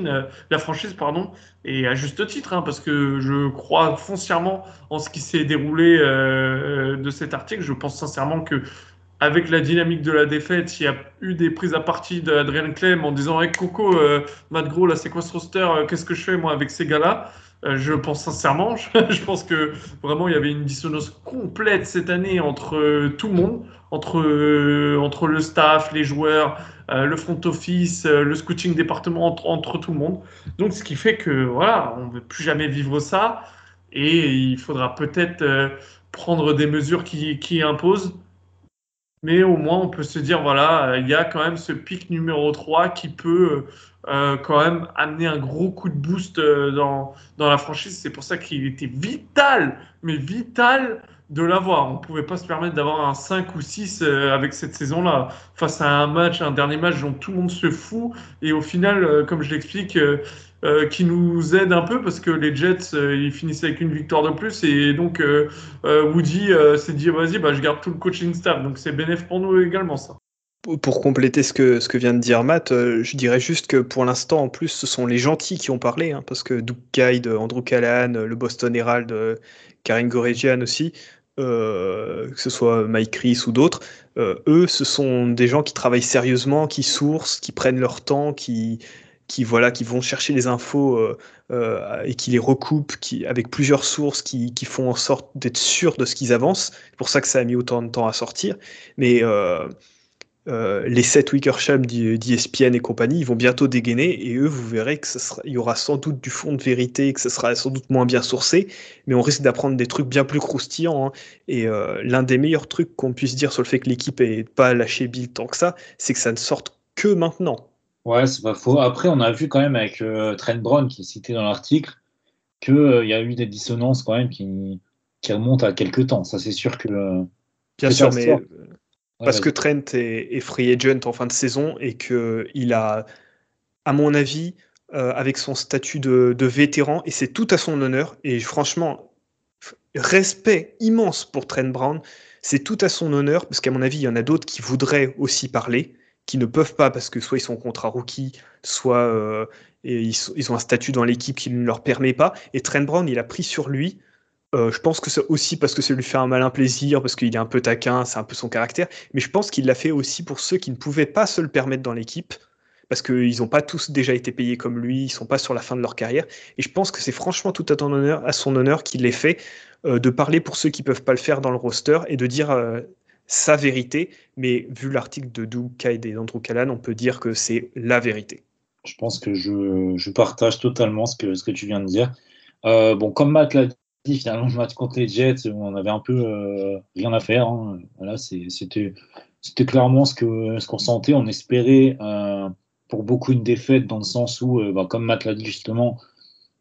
la franchise pardon, et à juste titre, hein, parce que je crois foncièrement en ce qui s'est déroulé de cet article. Je pense sincèrement que avec la dynamique de la défaite, il y a eu des prises à partie d'Adrien Clem en disant hey, Coco, Matt Gros, là c'est quoi ce roster Qu'est-ce que je fais moi avec ces gars-là? Euh, je pense sincèrement, [laughs] je pense que vraiment il y avait une dissonance complète cette année entre euh, tout le monde, entre, euh, entre le staff, les joueurs, le front office, le scouting département, entre, tout le monde. Donc ce qui fait que voilà, on ne veut plus jamais vivre ça et il faudra peut-être prendre des mesures qui, qui imposent. Mais au moins, on peut se dire, voilà, il y a quand même ce pic numéro 3 qui peut euh, quand même amener un gros coup de boost euh, dans, dans la franchise. C'est pour ça qu'il était vital, mais vital de l'avoir. On ne pouvait pas se permettre d'avoir un 5 ou 6 euh, avec cette saison-là, face à un match, un dernier match dont tout le monde se fout. Et au final, comme je l'explique, qui nous aide un peu parce que les Jets, ils finissaient avec une victoire de plus. Et donc, Woody s'est dit, vas-y, bah, je garde tout le coaching staff. Donc, c'est bénéf pour nous également, ça. Pour compléter ce que, ce que vient de dire Matt, euh, je dirais juste que pour l'instant, en plus, ce sont les gentils qui ont parlé, hein, parce que Doug Guide, Andrew Callahan, le Boston Herald, euh, Karine Goregian aussi, euh, que ce soit Mike Chris ou d'autres, eux, ce sont des gens qui travaillent sérieusement, qui sourcent, qui prennent leur temps, qui, qui, voilà, qui vont chercher les infos et qui les recoupent qui, avec plusieurs sources qui, qui font en sorte d'être sûrs de ce qu'ils avancent. C'est pour ça que ça a mis autant de temps à sortir. Mais euh, les 7 Wickersham d'ESPN et compagnie, ils vont bientôt dégainer et eux, vous verrez que y aura sans doute du fond de vérité, que ce sera sans doute moins bien sourcé, mais on risque d'apprendre des trucs bien plus croustillants. Hein. Et euh, l'un des meilleurs trucs qu'on puisse dire sur le fait que l'équipe n'ait pas lâché Bill tant que ça, c'est que ça ne sorte que maintenant. Ouais, c'est pas faux. Après, on a vu quand même avec euh, Trent Brown qui est cité dans l'article qu'il y a eu des dissonances quand même qui, qui remontent à quelques temps. Ça, c'est sûr que. Bien sûr, mais parce que Trent est, free agent en fin de saison et qu'il a, à mon avis, euh, avec son statut de, vétéran, et c'est tout à son honneur, et franchement, respect immense pour Trent Brown, c'est tout à son honneur, parce qu'à mon avis, il y en a d'autres qui voudraient aussi parler, qui ne peuvent pas parce que soit ils sont contrat rookie, soit euh, ils, ont un statut dans l'équipe qui ne leur permet pas. Et Trent Brown, il a pris sur lui euh, je pense que c'est aussi parce que ça lui fait un malin plaisir, parce qu'il est un peu taquin, c'est un peu son caractère. Mais je pense qu'il l'a fait aussi pour ceux qui ne pouvaient pas se le permettre dans l'équipe, parce qu'ils n'ont pas tous déjà été payés comme lui, ils sont pas sur la fin de leur carrière. Et je pense que c'est franchement tout à, honneur, à son honneur qu'il l'ait fait euh, de parler pour ceux qui peuvent pas le faire dans le roster et de dire sa vérité. Mais vu l'article de Doug Kide et d'Andrew Callan, on peut dire que c'est la vérité. Je pense que je, je, partage totalement ce que, ce que tu viens de dire. Euh, bon, comme Matt l'a dit, finalement, le match contre les Jets, on avait un peu rien à faire. Hein. Voilà, c'était clairement ce qu'on ce sentait. On espérait pour beaucoup une défaite dans le sens où, bah, comme Matt l'a dit justement,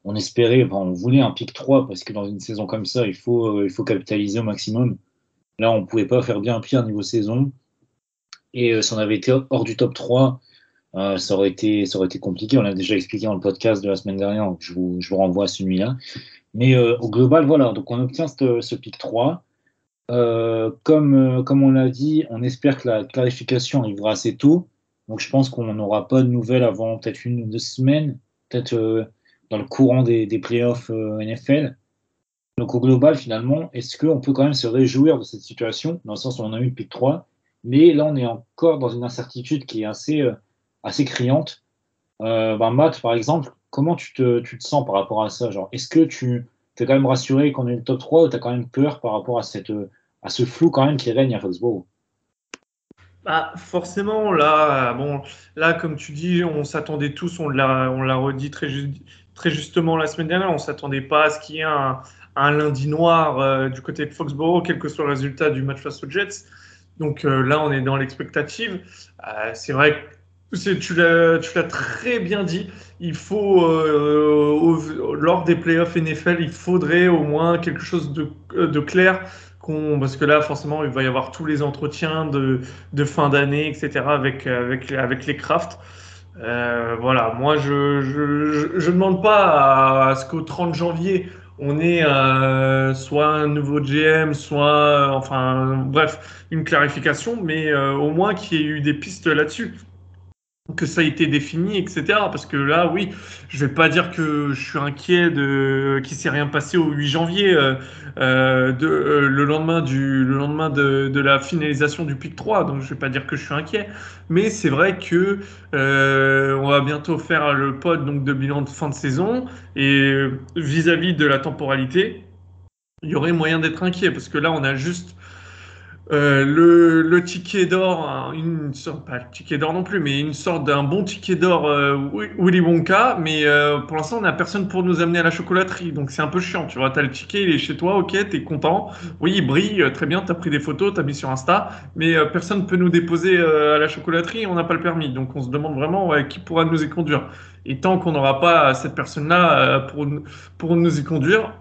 on espérait, on voulait un pic 3 parce que dans une saison comme ça, il faut, il faut capitaliser au maximum. Là, on ne pouvait pas faire bien pire niveau saison. Et euh, si on avait été hors du top 3, euh, ça, aurait été, compliqué. On l'a déjà expliqué dans le podcast de la semaine dernière, je vous, renvoie à celui-là. Mais euh, au global, voilà, donc on obtient ce, ce pic 3. comme, comme on l'a dit, on espère que la clarification arrivera assez tôt. Donc je pense qu'on n'aura pas de nouvelles avant peut-être une ou deux semaines, peut-être dans le courant des, des playoffs NFL. Donc au global, finalement, est-ce qu'on peut quand même se réjouir de cette situation, dans le sens où on a eu pic 3, mais là on est encore dans une incertitude qui est assez, euh, assez criante. Euh, ben, Matt, par exemple, comment tu te, tu te sens par rapport à ça? Genre, Est-ce que tu es quand même rassuré qu'on ait le top 3 ou tu as quand même peur par rapport à, cette, à ce flou quand même qui règne à Foxborough bah, forcément, là, bon, là, comme tu dis, on s'attendait tous, on l'a, on l'a redit très, très justement la semaine dernière, on s'attendait pas à ce qu'il y ait un, un lundi noir euh, du côté de Foxborough, quel que soit le résultat du match face aux Jets. Donc euh, là, on est dans l'expectative. Euh, c'est vrai que tu l'as très bien dit. Il faut, lors des playoffs NFL, il faudrait au moins quelque chose de, clair. Parce que là, forcément, il va y avoir tous les entretiens de, fin d'année, etc., avec, les crafts. voilà, moi, je ne demande pas à ce qu'au 30 janvier, on est euh, soit un nouveau GM, soit, enfin, bref, une clarification, mais euh, au moins qu'il y ait eu des pistes là-dessus que ça a été défini, etc. Parce que là, oui, je vais pas dire que je suis inquiet de qu'il s'est rien passé au 8 janvier, euh, euh de, euh, le lendemain du le lendemain de, la finalisation du pic 3. Donc je vais pas dire que je suis inquiet, mais c'est vrai que euh, on va bientôt faire le pod donc de bilan de fin de saison et vis-à-vis -vis de la temporalité, il y aurait moyen d'être inquiet parce que là, on a juste euh, le, ticket d'or, hein, une sorte, pas le ticket d'or non plus, mais une sorte d'un bon ticket d'or euh, Willy Wonka, mais euh, pour l'instant on n'a personne pour nous amener à la chocolaterie, donc c'est un peu chiant, tu vois, t'as le ticket, il est chez toi, ok, t'es content, oui, il brille, très bien, t'as pris des photos, t'as mis sur Insta, mais personne ne peut nous déposer à la chocolaterie, on n'a pas le permis, donc on se demande vraiment qui pourra nous y conduire. Et tant qu'on n'aura pas cette personne-là pour, pour nous y conduire,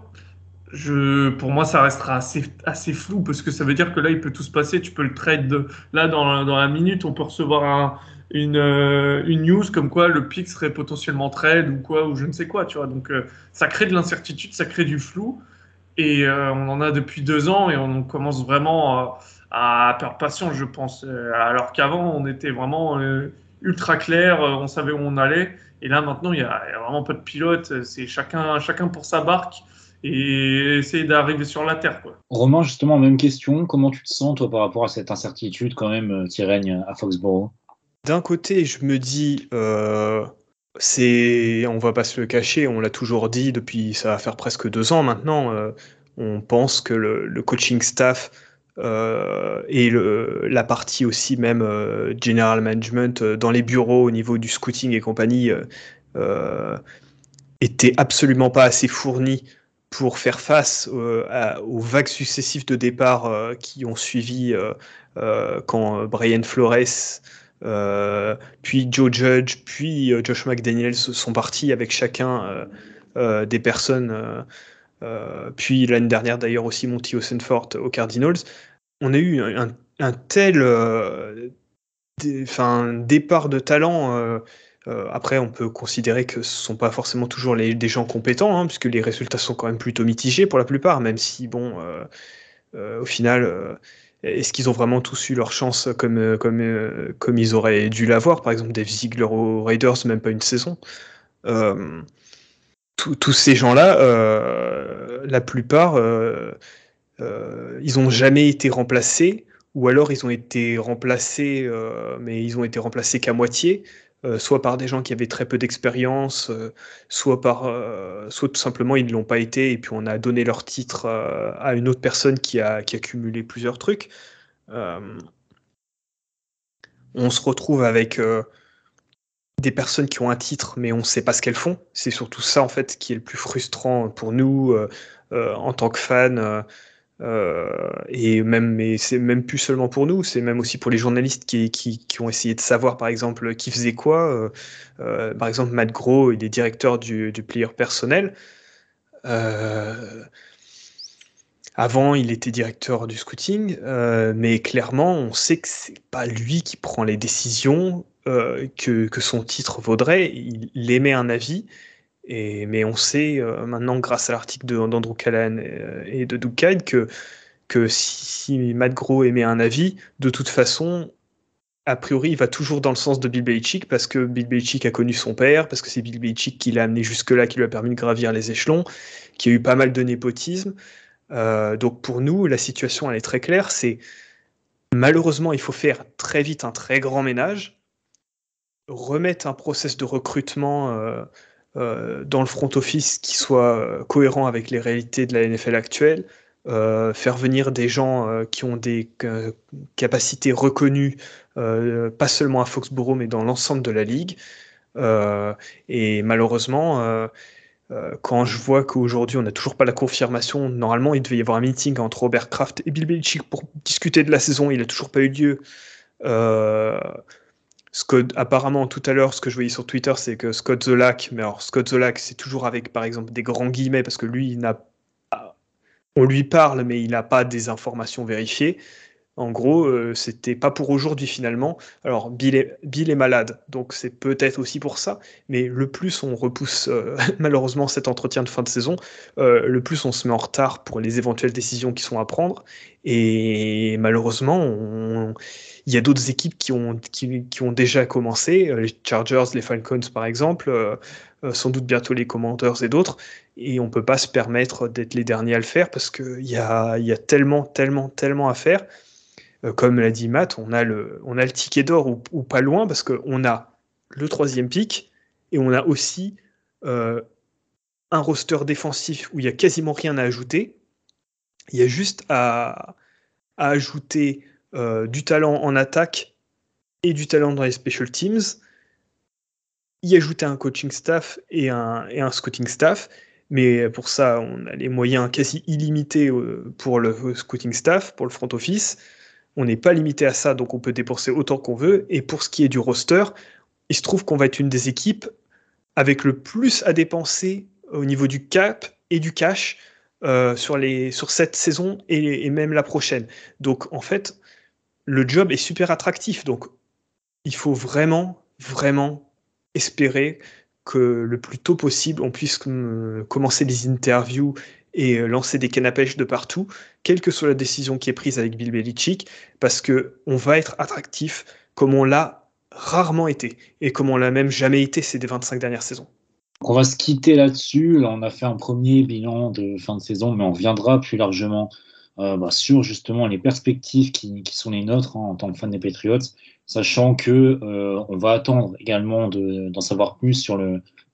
pour moi, ça restera assez, flou parce que ça veut dire que là, il peut tout se passer. Tu peux le trade de, là dans, dans la minute, on peut recevoir euh, une news comme quoi le pic serait potentiellement trade ou quoi ou je ne sais quoi, tu vois. Donc euh, ça crée de l'incertitude, ça crée du flou et euh, on en a depuis deux ans et on commence vraiment à, perdre patience, je pense. alors qu'avant, on était vraiment ultra clair, on savait où on allait et là maintenant, il y a, vraiment pas de pilote. C'est chacun pour sa barque et essayer d'arriver sur la Terre. Quoi. Romain, justement, même question. Comment tu te sens, toi, par rapport à cette incertitude quand même euh, qui règne à Foxborough? D'un côté, je me dis, euh, c'est, on va pas se le cacher, on l'a toujours dit depuis, ça va faire presque deux ans maintenant. Euh, on pense que le, coaching staff euh, et le, la partie aussi même general management dans les bureaux au niveau du scouting et compagnie était absolument pas assez fourni pour faire face euh, aux vagues successives de départ euh, qui ont suivi euh, quand Brian Flores, puis Joe Judge, puis Josh McDaniels sont partis avec chacun des personnes, puis l'année dernière d'ailleurs aussi Monty Osenfort aux Cardinals. On a eu un, tel départ de talent euh, après, on peut considérer que ce ne sont pas forcément toujours les, des gens compétents, hein, puisque les résultats sont quand même plutôt mitigés pour la plupart, même si, bon, euh, euh, au final, est-ce qu'ils ont vraiment tous eu leur chance comme, comme, comme ils auraient dû l'avoir? Par exemple, Dave Ziegler aux Raiders, même pas une saison. tous ces gens-là, la plupart, ils n'ont jamais été remplacés, ou alors ils ont été remplacés, mais ils ont été remplacés qu'à moitié. Soit par des gens qui avaient très peu d'expérience, soit par, soit tout simplement ils ne l'ont pas été et puis on a donné leur titre à une autre personne qui a, qui a cumulé plusieurs trucs. on se retrouve avec des personnes qui ont un titre mais on ne sait pas ce qu'elles font. C'est surtout ça en fait qui est le plus frustrant pour nous en tant que fans. Euh, et même, mais c'est même plus seulement pour nous, c'est même aussi pour les journalistes qui, qui, ont essayé de savoir, par exemple, qui faisait quoi. Euh, euh, par exemple, Matt Gros, il est directeur du, du player personnel. avant, il était directeur du scouting, mais clairement, on sait que c'est pas lui qui prend les décisions que, que, son titre vaudrait. Il émet un avis mais on sait euh, maintenant, grâce à l'article d'Andrew Callan euh, et, de Doug Kide, que, que si, Matt Gros émet un avis, de toute façon, a priori, il va toujours dans le sens de Bill Belichick parce que Bill Belichick a connu son père, parce que c'est Bill Belichick qui l'a amené jusque-là, qui lui a permis de gravir les échelons, qui a eu pas mal de népotisme. Euh, donc pour nous, la situation elle est très claire. C'est malheureusement, il faut faire très vite un très grand ménage, remettre un process de recrutement dans le front office qui soit euh, cohérent avec les réalités de la NFL actuelle, euh, faire venir des gens qui ont des capacités reconnues, pas seulement à Foxborough, mais dans l'ensemble de la ligue. et malheureusement, quand je vois qu'aujourd'hui on n'a toujours pas la confirmation, normalement il devait y avoir un meeting entre Robert Kraft et Bill Belichick pour discuter de la saison, il n'a toujours pas eu lieu apparemment tout à l'heure, ce que je voyais sur Twitter, c'est que Scott Zolak, mais alors Scott Zolak, c'est toujours avec par exemple des grands guillemets parce que lui, il n'a, on lui parle, mais il n'a pas des informations vérifiées. En gros, euh, c'était pas pour aujourd'hui finalement. Alors Bill est, malade, donc c'est peut-être aussi pour ça. Mais le plus on repousse euh, [laughs] malheureusement cet entretien de fin de saison, euh, le plus on se met en retard pour les éventuelles décisions qui sont à prendre. Et malheureusement, il y a d'autres équipes qui ont, déjà commencé, les Chargers, les Falcons par exemple, sans doute bientôt les Commanders et d'autres, et on peut pas se permettre d'être les derniers à le faire parce qu'il y a tellement, tellement, tellement à faire. Comme l'a dit Matt, on a le, on ticket d'or ou, pas loin parce qu'on a le troisième pic et on a aussi un roster défensif où il n'y a quasiment rien à ajouter. Il y a juste à, ajouter euh, du talent en attaque et du talent dans les special teams, y ajouter un coaching staff et un, et un scouting staff. Mais pour ça, on a les moyens quasi illimités euh, pour le scouting staff, pour le front office. On n'est pas limité à ça, donc on peut dépenser autant qu'on veut. Et pour ce qui est du roster, il se trouve qu'on va être une des équipes avec le plus à dépenser au niveau du cap et du cash euh, sur, cette saison et, et, même la prochaine. Donc en fait, le job est super attractif. Donc, il faut vraiment, vraiment espérer que le plus tôt possible, on puisse commencer les interviews et euh, lancer des cannes de partout, quelle que soit la décision qui est prise avec Bill Belichick, parce que on va être attractif comme on l'a rarement été et comme on l'a même jamais été ces 25 dernières saisons. On va se quitter là-dessus. Là, on a fait un premier bilan de fin de saison, mais on reviendra plus largement euh, bah, sur justement les perspectives qui, qui sont les nôtres hein, en tant que fan des Patriots, sachant que euh, on va attendre également d'en savoir plus sur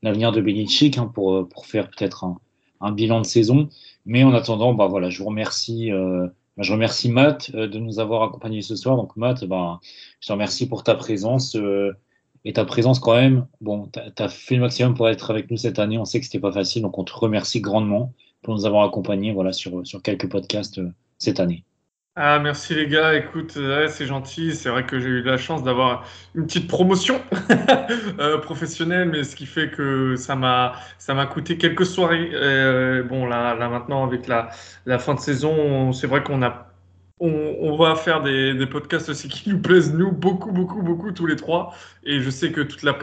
l'avenir de Belichick hein, pour, pour faire peut-être un, un, bilan de saison. Mais en attendant, bah, voilà, je vous remercie. Euh, je remercie Matt euh, de nous avoir accompagnés ce soir. Donc Matt, bah, je te remercie pour ta présence euh, et ta présence quand même. Bon, tu as, fait le maximum pour être avec nous cette année. On sait que c'était pas facile, donc on te remercie grandement pour nous avoir accompagnés voilà, sur, sur quelques podcasts cette année. Ah, merci les gars, écoute, c'est gentil. C'est vrai que j'ai eu la chance d'avoir une petite promotion [laughs] euh, professionnelle, mais ce qui fait que ça m'a ça m'a coûté quelques soirées. Euh, bon, là, là maintenant, avec la, la fin de saison, c'est vrai qu'on a on, va faire des, podcasts aussi qui nous plaisent, nous, beaucoup, beaucoup, beaucoup, tous les trois. Et je sais que toute la,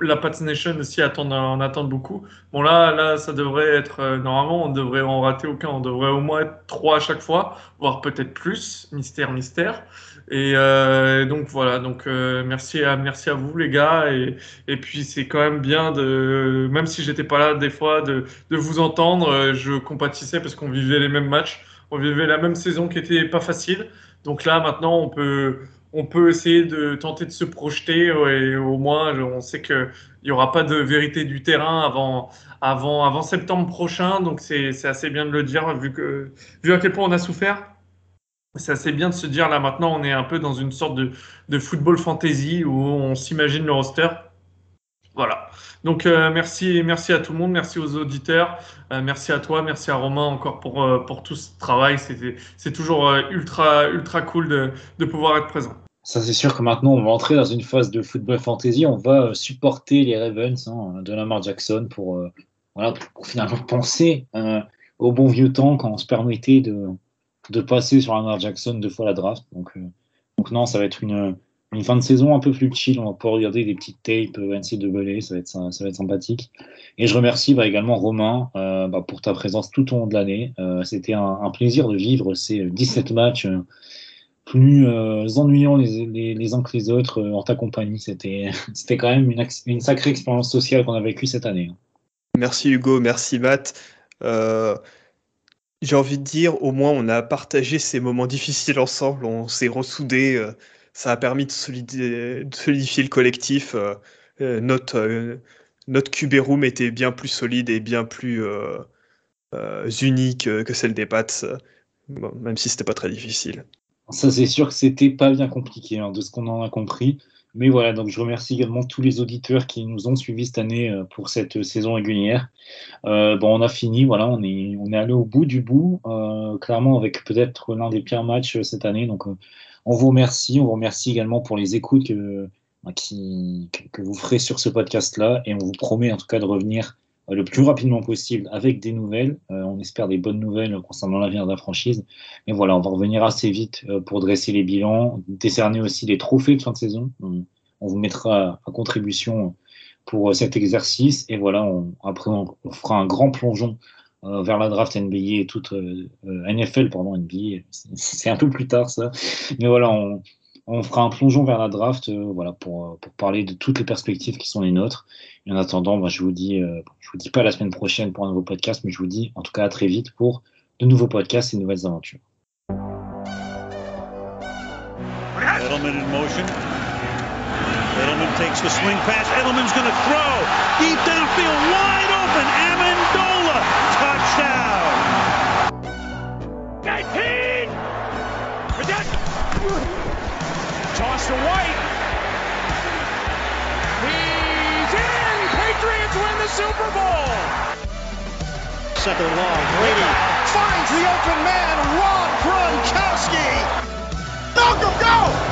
la Pats Nation aussi attend, en attend beaucoup. Bon, là, là, ça devrait être, euh, normalement, on devrait en rater aucun. On devrait au moins être trois à chaque fois, voire peut-être plus. Mystère, mystère. Et euh, donc voilà, donc euh, merci à merci à vous les gars et, et puis c'est quand même bien de même si j'étais pas là des fois de, de vous entendre, je compatissais parce qu'on vivait les mêmes matchs on vivait la même saison qui était pas facile. Donc là, maintenant, on peut, on peut essayer de tenter de se projeter et au moins on sait qu'il n'y aura pas de vérité du terrain avant, avant, avant septembre prochain. Donc c'est assez bien de le dire vu, que, vu à quel point on a souffert. C'est assez bien de se dire là maintenant on est un peu dans une sorte de, de football fantasy où on s'imagine le roster. Voilà. Donc euh, merci, merci à tout le monde, merci aux auditeurs, euh, merci à toi, merci à Romain encore pour, euh, pour tout ce travail. C'est toujours ultra, ultra cool de, de pouvoir être présent. Ça, c'est sûr que maintenant, on va entrer dans une phase de football fantasy. On va supporter les Ravens hein, de Lamar Jackson pour, voilà, finalement penser au bon vieux temps quand on se permettait de, de passer sur Lamar Jackson deux fois la draft. Donc, donc non, ça va être une, une fin de saison un peu plus chill. On va pouvoir regarder des petites tapes NCAA, ça va être, ça, va être sympathique. Et je remercie bah, également Romain euh, bah, pour ta présence tout au long de l'année. Euh, c'était un, plaisir de vivre ces 17 matchs euh, plus ennuyants les, uns que les autres en ta compagnie. C'était [laughs] quand même une, une sacrée expérience sociale qu'on a vécue cette année. Merci Hugo, merci Matt. J'ai envie de dire, au moins on a partagé ces moments difficiles ensemble, on s'est ressoudés ça a permis de solidifier, le collectif. Euh, euh, notre, euh, notre QB room était bien plus solide et bien plus unique que celle des Pats, même si c'était pas très difficile. Ça, c'est sûr que c'était pas bien compliqué, hein, de ce qu'on en a compris. Mais voilà, donc je remercie également tous les auditeurs qui nous ont suivis cette année pour cette saison régulière. bon, on a fini, voilà, on est, on est allé au bout du bout, clairement avec peut-être l'un des pires matchs cette année. Donc, on vous remercie. On vous remercie également pour les écoutes que, bah, que vous ferez sur ce podcast-là. Et on vous promet en tout cas de revenir euh, le plus rapidement possible avec des nouvelles. Euh, on espère des bonnes nouvelles concernant l'avenir de la franchise. Mais voilà, on va revenir assez vite euh, pour dresser les bilans, décerner aussi les trophées de fin de saison. On, vous mettra à, contribution pour cet exercice. Et voilà, après, on, fera un grand plongeon euh, vers la draft NBA et toute euh, euh, NFL, pardon, NBA, [laughs] c'est un peu plus tard ça. Mais voilà, on, fera un plongeon vers la draft voilà, pour, parler de toutes les perspectives qui sont les nôtres. Et en attendant, bah, je vous dis, je vous dis pas la semaine prochaine pour un nouveau podcast, mais je vous dis en tout cas à très vite pour de nouveaux podcasts et de nouvelles aventures. Edelman in motion. Edelman takes the swing pass. Edelman's going to throw deep downfield, wide open. Amendola Toss to White. He's in! Patriots win the Super Bowl! Second long, Brady finds the open man, Rob Gronkowski. Malcolm, go!